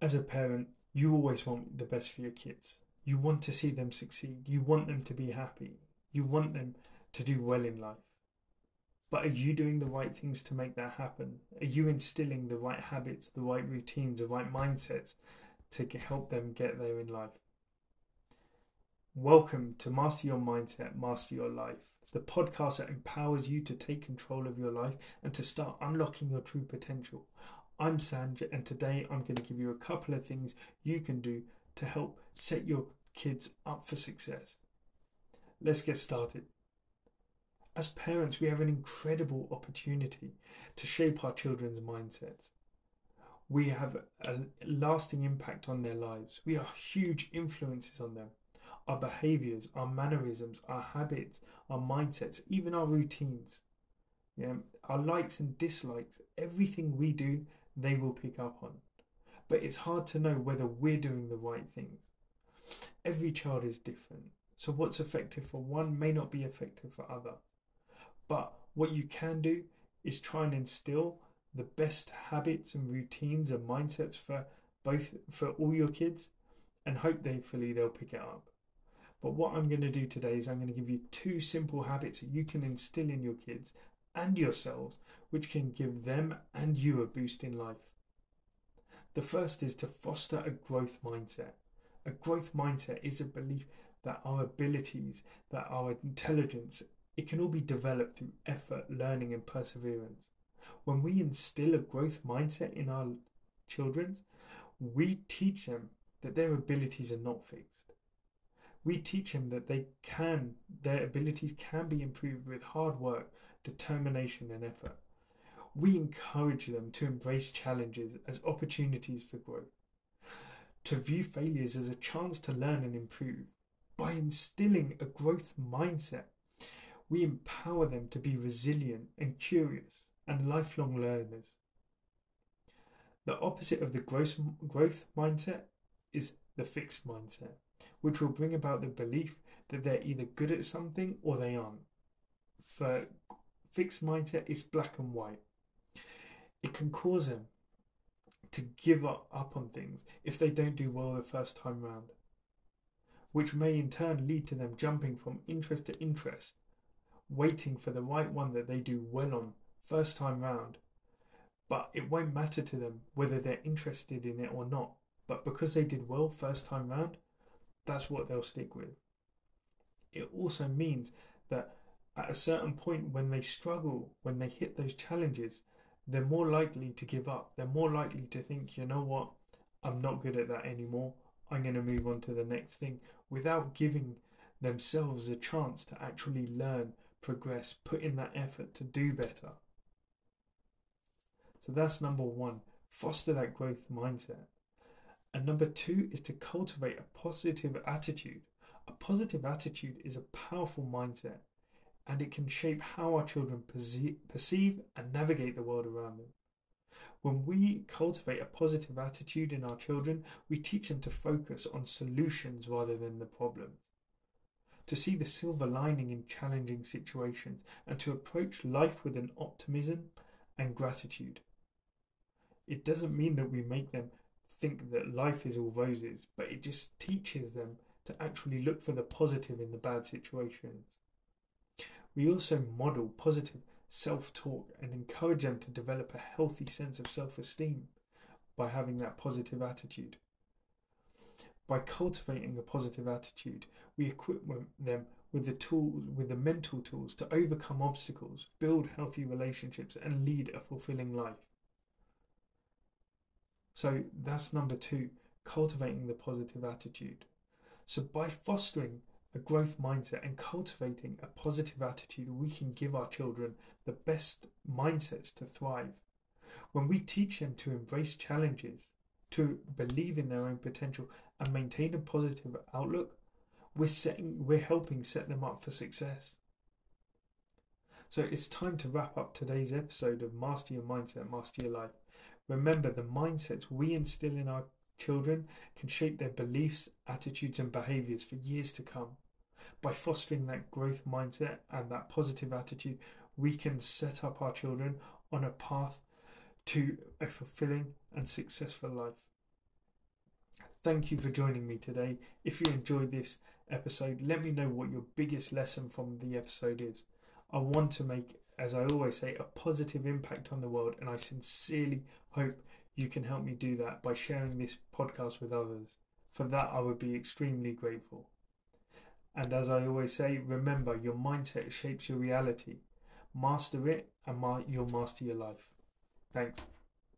as a parent, you always want the best for your kids. You want to see them succeed. You want them to be happy. You want them to do well in life. But are you doing the right things to make that happen? Are you instilling the right habits, the right routines, the right mindsets to help them get there in life? Welcome to Master Your Mindset, Master Your Life, the podcast that empowers you to take control of your life and to start unlocking your true potential. I'm Sanj, and today I'm going to give you a couple of things you can do to help set your kids up for success. Let's get started. As parents, we have an incredible opportunity to shape our children's mindsets. We have a lasting impact on their lives. We are huge influences on them. Our behaviors, our mannerisms, our habits, our mindsets, even our routines. Yeah, our likes and dislikes, everything we do they will pick up on. But it's hard to know whether we're doing the right things. Every child is different. So what's effective for one may not be effective for other. But what you can do is try and instill the best habits and routines and mindsets for both for all your kids and hope hopefully they'll pick it up. But what I'm going to do today is I'm going to give you two simple habits that you can instill in your kids and yourselves, which can give them and you a boost in life. The first is to foster a growth mindset. A growth mindset is a belief that our abilities, that our intelligence, it can all be developed through effort, learning, and perseverance. When we instill a growth mindset in our children, we teach them that their abilities are not fixed. We teach them that they can, their abilities can be improved with hard work, determination, and effort. We encourage them to embrace challenges as opportunities for growth, to view failures as a chance to learn and improve. By instilling a growth mindset, we empower them to be resilient and curious and lifelong learners. The opposite of the growth mindset is the fixed mindset, which will bring about the belief that they're either good at something or they aren't. For fixed mindset is black and white. It can cause them to give up, up on things if they don't do well the first time round, which may in turn lead to them jumping from interest to interest, waiting for the right one that they do well on first time round. But it won't matter to them whether they're interested in it or not. But because they did well first time round, that's what they'll stick with. It also means that at a certain point when they struggle, when they hit those challenges, they're more likely to give up. They're more likely to think, you know what, I'm not good at that anymore. I'm going to move on to the next thing without giving themselves a chance to actually learn, progress, put in that effort to do better. So that's number one foster that growth mindset. And number two is to cultivate a positive attitude. A positive attitude is a powerful mindset and it can shape how our children perceive and navigate the world around them. When we cultivate a positive attitude in our children, we teach them to focus on solutions rather than the problems, to see the silver lining in challenging situations, and to approach life with an optimism and gratitude. It doesn't mean that we make them think that life is all roses, but it just teaches them to actually look for the positive in the bad situations. We also model positive self talk and encourage them to develop a healthy sense of self esteem by having that positive attitude. By cultivating a positive attitude, we equip them with the tools, with the mental tools to overcome obstacles, build healthy relationships, and lead a fulfilling life. So that's number two, cultivating the positive attitude. So by fostering a growth mindset and cultivating a positive attitude, we can give our children the best mindsets to thrive. When we teach them to embrace challenges, to believe in their own potential, and maintain a positive outlook, we're setting, we're helping set them up for success. So it's time to wrap up today's episode of Master Your Mindset, Master Your Life. Remember, the mindsets we instill in our children can shape their beliefs, attitudes, and behaviors for years to come. By fostering that growth mindset and that positive attitude, we can set up our children on a path to a fulfilling and successful life. Thank you for joining me today. If you enjoyed this episode, let me know what your biggest lesson from the episode is. I want to make, as I always say, a positive impact on the world, and I sincerely hope you can help me do that by sharing this podcast with others. For that, I would be extremely grateful. And as I always say, remember your mindset shapes your reality. Master it, and you'll master your life. Thanks.